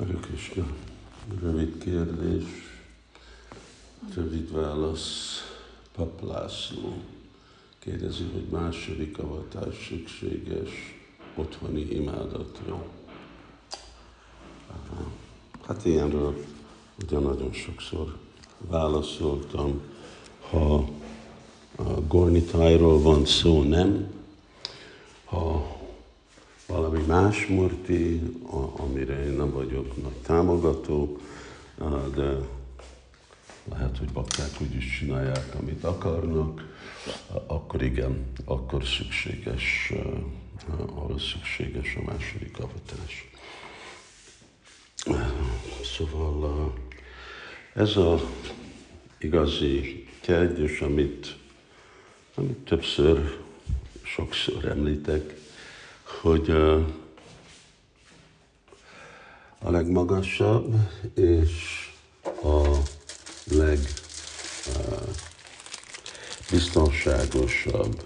Hare Krishna. Rövid kérdés, rövid válasz. Pap László kérdezi, hogy második avatás szükséges otthoni imádatra. Hát ilyenről ugye nagyon sokszor válaszoltam. Ha a gornitájról van szó, nem. Más murti, amire én nem vagyok nagy támogató, de lehet, hogy bakták úgy is csinálják, amit akarnak, akkor igen, akkor szükséges, ahol szükséges a második avatás. Szóval ez a igazi kérdés, amit, amit többször, sokszor említek, hogy a legmagasabb és a legbiztonságosabb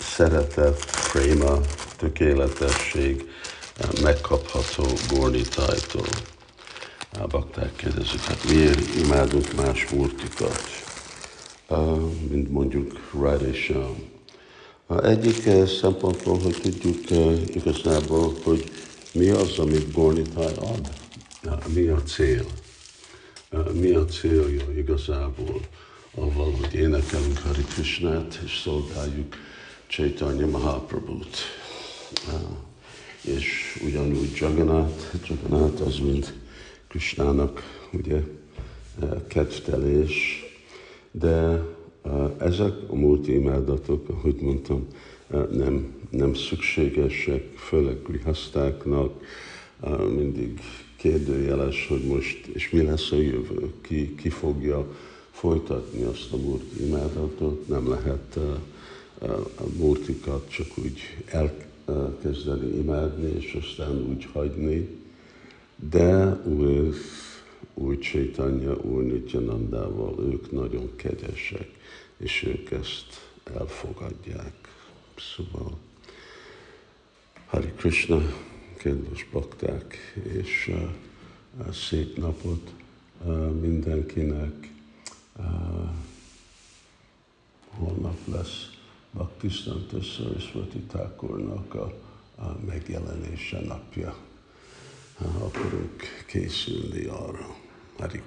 szeretet, préma, tökéletesség megkapható Gornitájtól. A bakták kérdezik, hát miért imádunk más murtikat, mint mondjuk Radha Sham egyik szempontból, hogy tudjuk igazából, hogy mi az, amit Gornitáj ad, mi a cél, mi a célja igazából avval, hogy énekelünk Hari Krishnát és szolgáljuk Chaitanya Mahaprabhut. És ugyanúgy Jagannath, Jagannath az, mint Krishnának ugye kedvtelés, de ezek a múlt imádatok, ahogy mondtam, nem, nem szükségesek, főleg grihasztáknak, mindig kérdőjeles, hogy most, és mi lesz a jövő, ki, ki fogja folytatni azt a múlt imádatot, nem lehet a múltikat csak úgy elkezdeni imádni, és aztán úgy hagyni, de új, új Csaitanya, új Nityanandával, ők nagyon kegyesek és ők ezt elfogadják. Szóval Hari Krishna, kedves bakták, és uh, szép napot uh, mindenkinek. Uh, holnap lesz Bhaktisztanta Saraswati Thakurnak a, a megjelenése napja. Uh, akarunk készülni arra. Hari